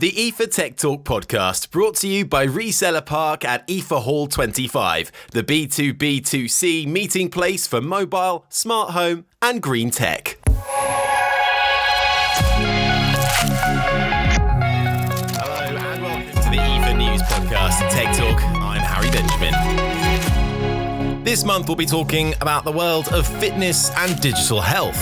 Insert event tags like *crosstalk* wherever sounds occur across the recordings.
The IFA Tech Talk podcast brought to you by Reseller Park at IFA Hall 25, the B2B2C meeting place for mobile, smart home, and green tech. Hello and welcome to the IFA News podcast Tech Talk. I'm Harry Benjamin. This month we'll be talking about the world of fitness and digital health.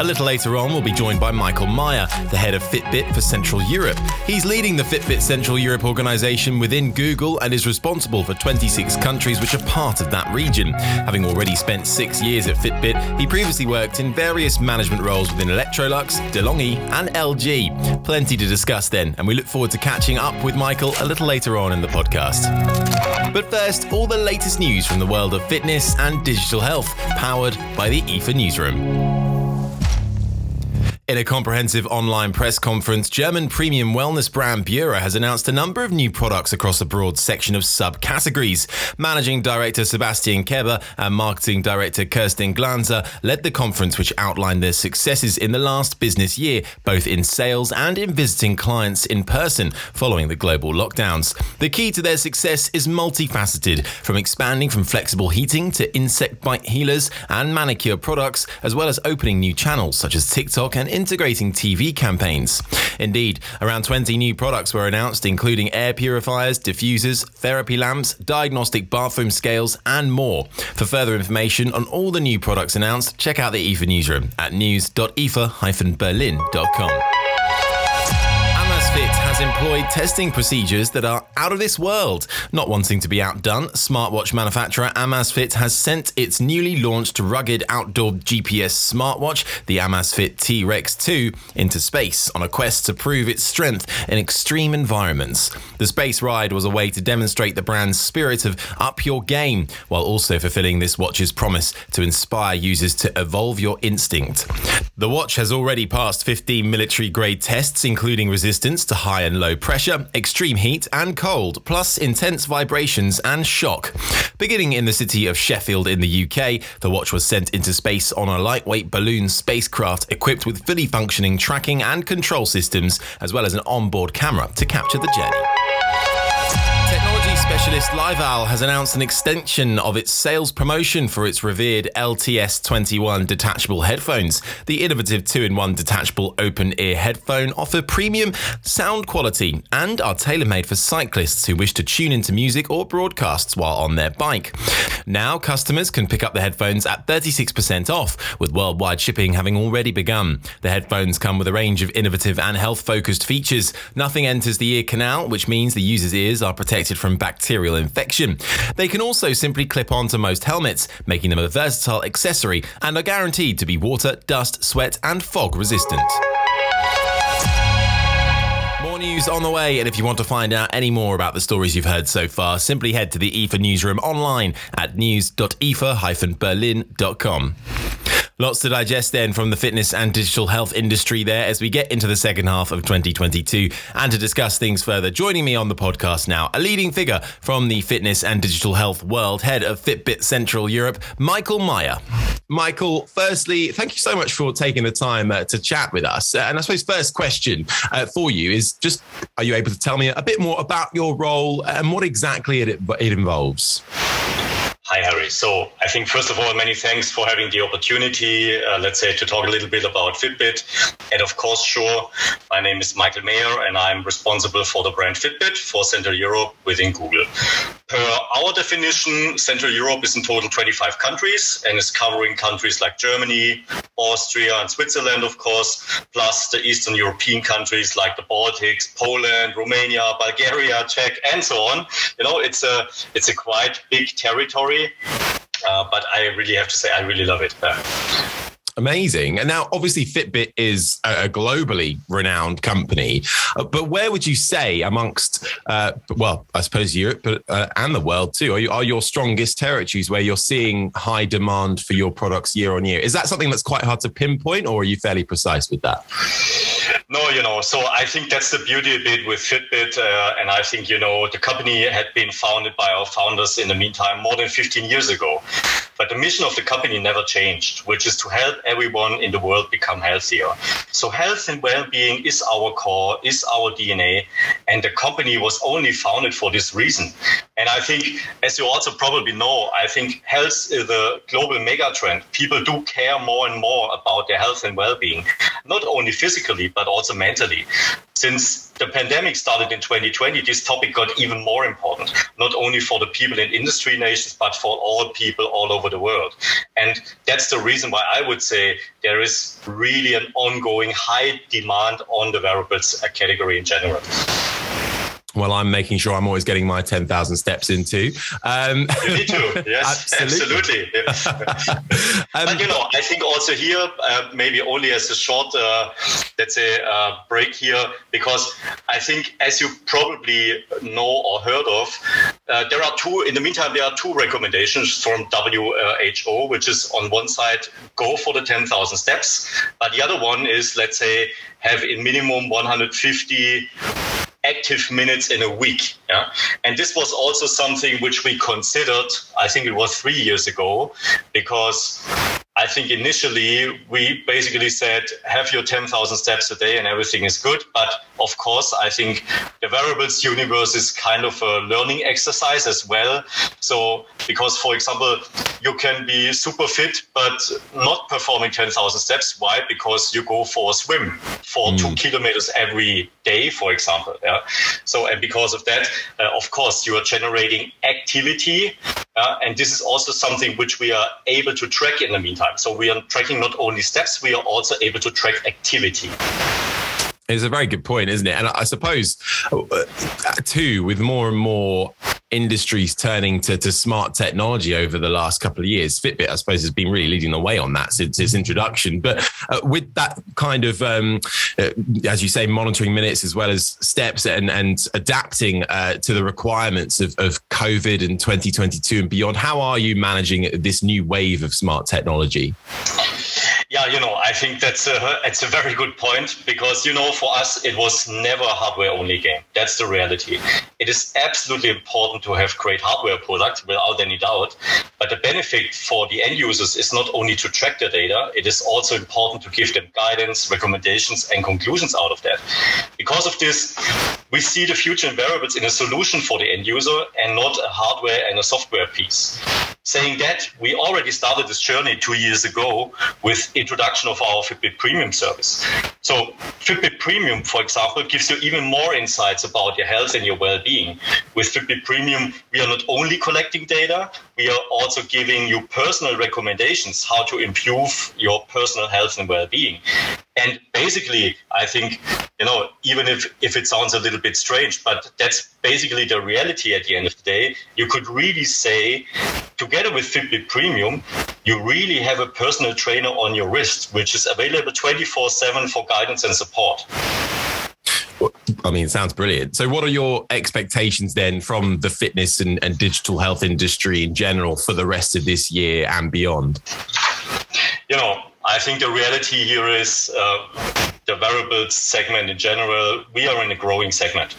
A little later on, we'll be joined by Michael Maier, the head of Fitbit for Central Europe. He's leading the Fitbit Central Europe organization within Google and is responsible for 26 countries which are part of that region. Having already spent six years at Fitbit, he previously worked in various management roles within Electrolux, De'Longhi, and LG. Plenty to discuss then, and we look forward to catching up with Michael a little later on in the podcast. But first, all the latest news from the world of fitness and digital health, powered by the IFA Newsroom. In a comprehensive online press conference, German premium wellness brand Beurer has announced a number of new products across a broad section of subcategories. Managing Director Sebastian Kebbe and Marketing Director Kirsten Glanzer led the conference, which outlined their successes in the last business year, both in sales and in visiting clients in person following the global lockdowns. The key to their success is multifaceted, from expanding from flexible heating to insect bite healers and manicure products, as well as opening new channels such as TikTok and integrating TV campaigns. Indeed, around 20 new products were announced, including air purifiers, diffusers, therapy lamps, diagnostic bathroom scales, and more. For further information on all the new products announced, check out the IFA newsroom at news.ifa-berlin.com. Employed testing procedures that are out of this world. Not wanting to be outdone, smartwatch manufacturer Amazfit has sent its newly launched rugged outdoor GPS smartwatch, the Amazfit T-Rex 2, into space on a quest to prove its strength in extreme environments. The space ride was a way to demonstrate the brand's spirit of up your game, while also fulfilling this watch's promise to inspire users to evolve your instinct. The watch has already passed 15 military grade tests, including resistance to high and low pressure, extreme heat and cold, plus intense vibrations and shock. Beginning in the city of Sheffield in the UK, the watch was sent into space on a lightweight balloon spacecraft equipped with fully functioning tracking and control systems, as well as an onboard camera to capture the journey. Specialist Livewell has announced an extension of its sales promotion for its revered LTS21 detachable headphones. The innovative two in one detachable open ear headphone offer premium sound quality and are tailor made for cyclists who wish to tune into music or broadcasts while on their bike. Now, customers can pick up the headphones at 36% off, with worldwide shipping having already begun. The headphones come with a range of innovative and health focused features. Nothing enters the ear canal, which means the user's ears are protected from bacterial infection. They can also simply clip onto most helmets, making them a versatile accessory and are guaranteed to be water, dust, sweat, and fog resistant. More news on the way, and if you want to find out any more about the stories you've heard so far, simply head to the IFA newsroom online at news.ifa-berlin.com. Lots to digest then from the fitness and digital health industry there as we get into the second half of 2022. And to discuss things further, joining me on the podcast now, a leading figure from the fitness and digital health world, head of Fitbit Central Europe, Michael Maier. Michael, firstly, thank you so much for taking the time uh, to chat with us. Uh, and I suppose first question uh, for you is just, are you able to tell me a bit more about your role and what exactly it, it involves? Hi, Harry. So I think, first of all, many thanks for having the opportunity, uh, let's say, to talk a little bit about Fitbit. And of course, sure, my name is Michael Maier, and I'm responsible for the brand Fitbit for Central Europe within Google. Per our definition, Central Europe is in total 25 countries and is covering countries like Germany, Austria, and Switzerland, of course, plus the Eastern European countries like the Baltics, Poland, Romania, Bulgaria, Czech, and so on. You know, it's a it's a quite big territory, uh, but I really have to say I really love it. Amazing. And now, obviously, Fitbit is a globally renowned company. Uh, but where would you say, amongst, uh, well, I suppose Europe but, uh, and the world too, are, you, are your strongest territories where you're seeing high demand for your products year on year? Is that something that's quite hard to pinpoint, or are you fairly precise with that? No, you know, so I think that's the beauty a bit with Fitbit. Uh, and I think, you know, the company had been founded by our founders in the meantime more than 15 years ago. But the mission of the company never changed, which is to help everyone in the world become healthier. So health and well-being is our core, is our DNA. And the company was only founded for this reason. And I think, as you also probably know, I think health is a global mega trend. People do care more and more about their health and well-being, not only physically, but also mentally. Since the pandemic started in 2020, this topic got even more important, not only for the people in industry nations, but for all people all over the world. And that's the reason why I would say there is really an ongoing high demand on the wearables uh, category in general well, I'm making sure I'm always getting my 10,000 steps into. Um, *laughs* you need to, *laughs* yes, absolutely. absolutely. *laughs* um, but you know, I think also here, uh, maybe only as a short, uh, let's say, uh, break here, because I think, as you probably know or heard of, uh, there are two, in the meantime, there are two recommendations from WHO, which is on one side, go for the 10,000 steps, but the other one is, let's say, have in minimum 150 active minutes in a week. Yeah? And this was also something which we considered, I think it was three years ago, because I think initially we basically said, have your 10,000 steps a day and everything is good. But of course, I think the wearables universe is kind of a learning exercise as well. So, because for example, you can be super fit, but not performing 10,000 steps. Why? Because you go for a swim for mm. two kilometers every day, for example. Yeah. So, and because of that, uh, of course, you are generating activity. And this is also something which we are able to track in the meantime. So we are tracking not only steps, we are also able to track activity. It's a very good point, isn't it? And I suppose, uh, too, with more and more industries turning to, to smart technology over the last couple of years. Fitbit, I suppose, has been really leading the way on that since its introduction. But uh, with that kind of, um, uh, as you say, monitoring minutes as well as steps and, and adapting uh, to the requirements of, of COVID and 2022 and beyond, how are you managing this new wave of smart technology? Yeah, you know, I think that's a it's a very good point because you know, for us, it was never a hardware only game. That's the reality. It is absolutely important to have great hardware products without any doubt. But the benefit for the end users is not only to track the data; it is also important to give them guidance, recommendations, and conclusions out of that. Because of this, we see the future in wearables in a solution for the end user and not a hardware and a software piece. Saying that, we already started this journey two years ago with introduction of our Fitbit Premium service. So Fitbit Premium, for example, gives you even more insights about your health and your well-being. With Fitbit Premium, we are not only collecting data, we are also giving you personal recommendations how to improve your personal health and well-being. And basically, I think, you know, even if, if it sounds a little bit strange, but that's basically the reality at the end of the day. You could really say, together with Fitbit Premium, you really have a personal trainer on your wrist, which is available 24 7 for guidance and support. I mean, it sounds brilliant. So, what are your expectations then from the fitness and, and digital health industry in general for the rest of this year and beyond? You know, I think the reality here is uh, the wearables segment in general, we are in a growing segment.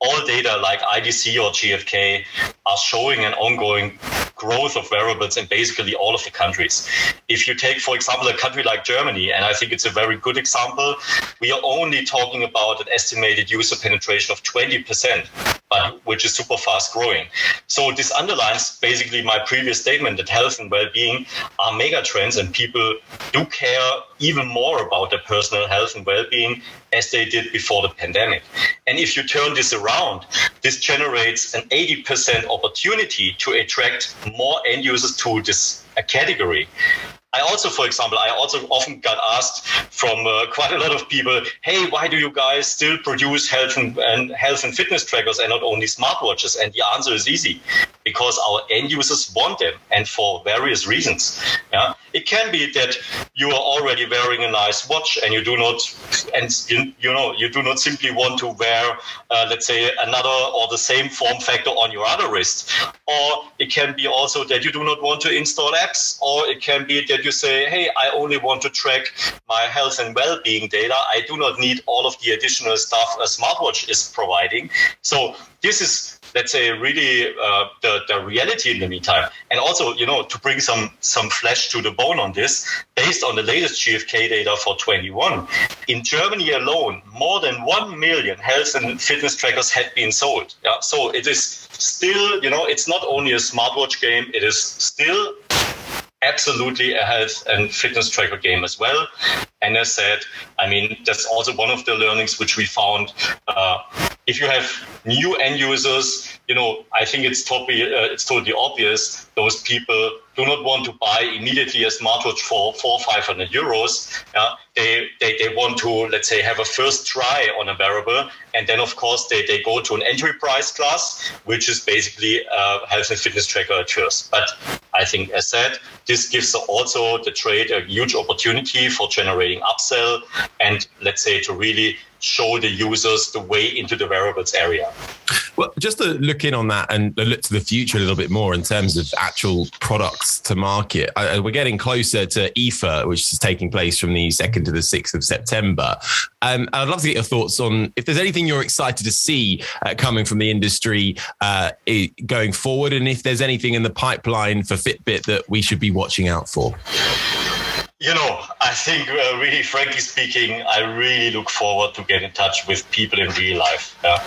All data like IDC or GfK are showing an ongoing growth of wearables in basically all of the countries. If you take, for example, a country like Germany, and I think it's a very good example, we are only talking about an estimated user penetration of 20%, but which is super fast growing. So this underlines basically my previous statement that health and well-being are mega trends and people do care even more about their personal health and well-being as they did before the pandemic. And if you turn this around, this generates an 80% opportunity to attract more end users to this category. I also, for example, I also often got asked from uh, *laughs* quite a lot of people, "Hey, why do you guys still produce health and, and, health and fitness trackers and not only smartwatches?" And the answer is easy: because our end users want them and for various reasons. Yeah? It can be that you are already wearing a nice watch and you do not, and you, you know, you do not simply want to wear, uh, let's say, another or the same form factor on your other wrist. Or it can be also that you do not want to install apps, or it can be that you say, hey, I only want to track my health and well being data. I do not need all of the additional stuff a smartwatch is providing. So this is let's say really uh, the, the reality in the meantime and also you know to bring some some flesh to the bone on this based on the latest gfk data for 21 in germany alone more than 1 million health and fitness trackers had been sold yeah so it is still you know it's not only a smartwatch game it is still absolutely a health and fitness tracker game as well. And as said, I mean, that's also one of the learnings which we found. Uh, if you have new end users, you know, I think it's totally uh, it's totally obvious. Those people do not want to buy immediately a smartwatch for four five hundred euros. Yeah? They, they they want to let's say have a first try on a wearable, and then of course they, they go to an entry price class, which is basically a health and fitness tracker at first. But I think, as said, this gives also the trade a huge opportunity for generating upsell and let's say to really show the users the way into the wearables area. Well, just to look in on that and look to the future a little bit more in terms of actual products to market, we're getting closer to IFA, which is taking place from the 2nd to the 6th of September. Um, I'd love to get your thoughts on if there's anything you're excited to see uh, coming from the industry uh, going forward, and if there's anything in the pipeline for Fitbit that we should be watching out for. You know, I think, uh, really, frankly speaking, I really look forward to get in touch with people in real life, yeah?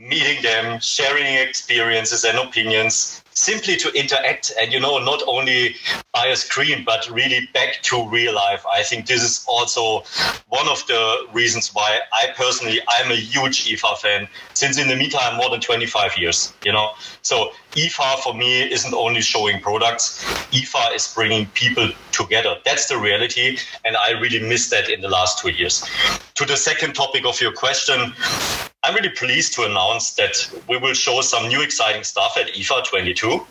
Meeting them, sharing experiences and opinions, simply to interact and you know not only by a screen but really back to real life. I think this is also one of the reasons why i personally i'm a huge IFA fan since in the meantime more than 25 years you know. So IFA for me isn't only showing products IFA is bringing people together. That's the reality and i really missed that in the last two years. To the second topic of your question I'm really pleased to announce that we will show some new exciting stuff at IFA 22.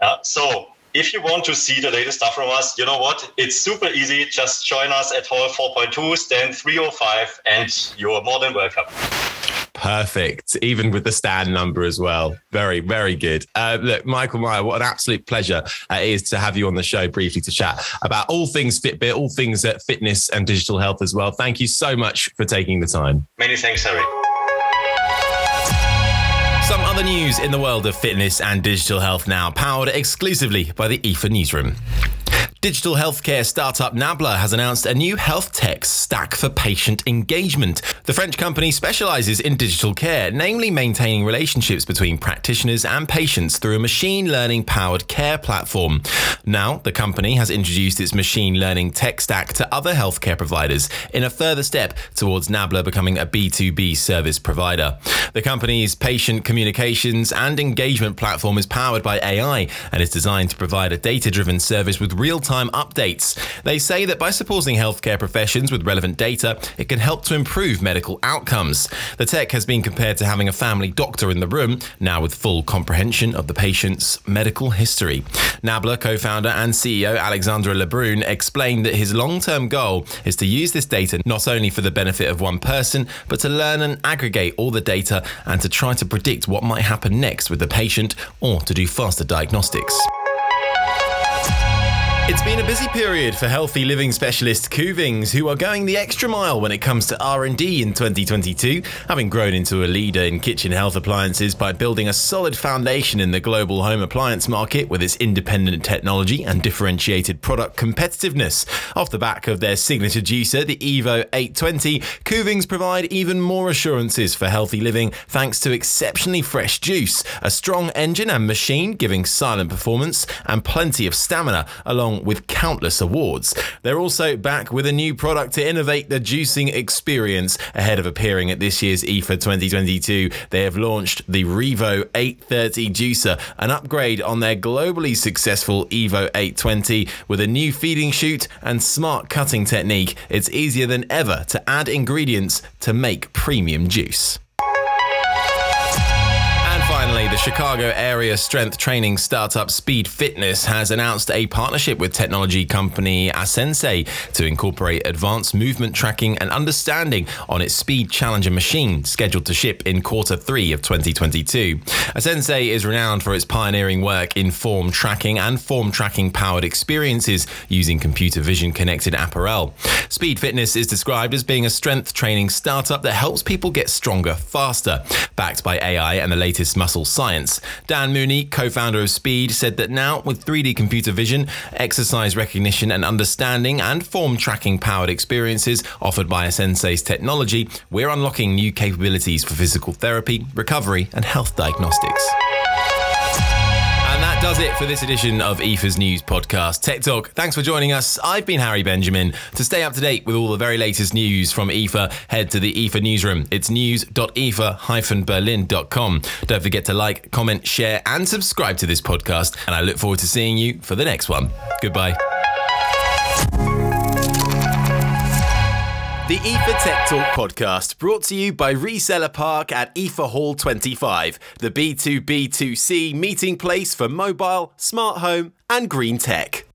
Uh, so if you want to see the latest stuff from us, you know what? It's super easy. Just join us at Hall 4.2, stand 305, and you're more than welcome. Perfect. Even with the stand number as well. Very, very good. Uh, look, Michael Maier, what an absolute pleasure uh, it is to have you on the show briefly to chat about all things Fitbit, all things uh, fitness and digital health as well. Thank you so much for taking the time. Many thanks, Harry. Some other news in the world of fitness and digital health now, powered exclusively by the IFA Newsroom. Digital healthcare startup Nabla has announced a new health tech stack for patient engagement. The French company specializes in digital care, namely maintaining relationships between practitioners and patients through a machine learning powered care platform. Now, the company has introduced its machine learning tech stack to other healthcare providers in a further step towards Nabla becoming a B2B service provider. The company's patient communications and engagement platform is powered by AI and is designed to provide a data driven service with real time updates. They say that by supporting healthcare professions with relevant data, it can help to improve medical outcomes. The tech has been compared to having a family doctor in the room, now with full comprehension of the patient's medical history. Nabla co founder and CEO Alexandre Lebrun explained that his long term goal is to use this data not only for the benefit of one person, but to learn and aggregate all the data and to try to predict what might happen next with the patient or to do faster diagnostics. It's been a busy period for healthy living specialist Kuvings, who are going the extra mile when it comes to R&D in 2022, having grown into a leader in kitchen health appliances by building a solid foundation in the global home appliance market with its independent technology and differentiated product competitiveness. Off the back of their signature juicer, the Evo 820, Kuvings provide even more assurances for healthy living thanks to exceptionally fresh juice, a strong engine and machine giving silent performance, and plenty of stamina, along with countless awards. They're also back with a new product to innovate the juicing experience ahead of appearing at this year's IFA 2022. They have launched the Revo 830 juicer, an upgrade on their globally successful Evo 820 with a new feeding chute and smart cutting technique. It's easier than ever to add ingredients to make premium juice. Chicago area strength training startup Speede Fitness has announced a partnership with technology company Asensei to incorporate advanced movement tracking and understanding on its Speede Challenger machine, scheduled to ship in quarter three of 2022. Asensei is renowned for its pioneering work in form tracking and form tracking powered experiences using computer vision connected apparel. Speede Fitness is described as being a strength training startup that helps people get stronger faster, backed by AI and the latest muscle science. Dan Mooney, co founder of Speede, said that now with 3D computer vision, exercise recognition and understanding, and form tracking powered experiences offered by Asensei's technology, we're unlocking new capabilities for physical therapy, recovery, and health diagnostics. That does it for this edition of IFA's News Podcast. Tech Talk, thanks for joining us. I've been Harry Benjamin. To stay up to date with all the very latest news from IFA, head to the IFA newsroom. It's news.ifa-berlin.com. Don't forget to like, comment, share, and subscribe to this podcast. And I look forward to seeing you for the next one. Goodbye. The IFA Tech Talk podcast brought to you by Reseller Park at IFA Hall 25, the B2B2C meeting place for mobile, smart home, and green tech.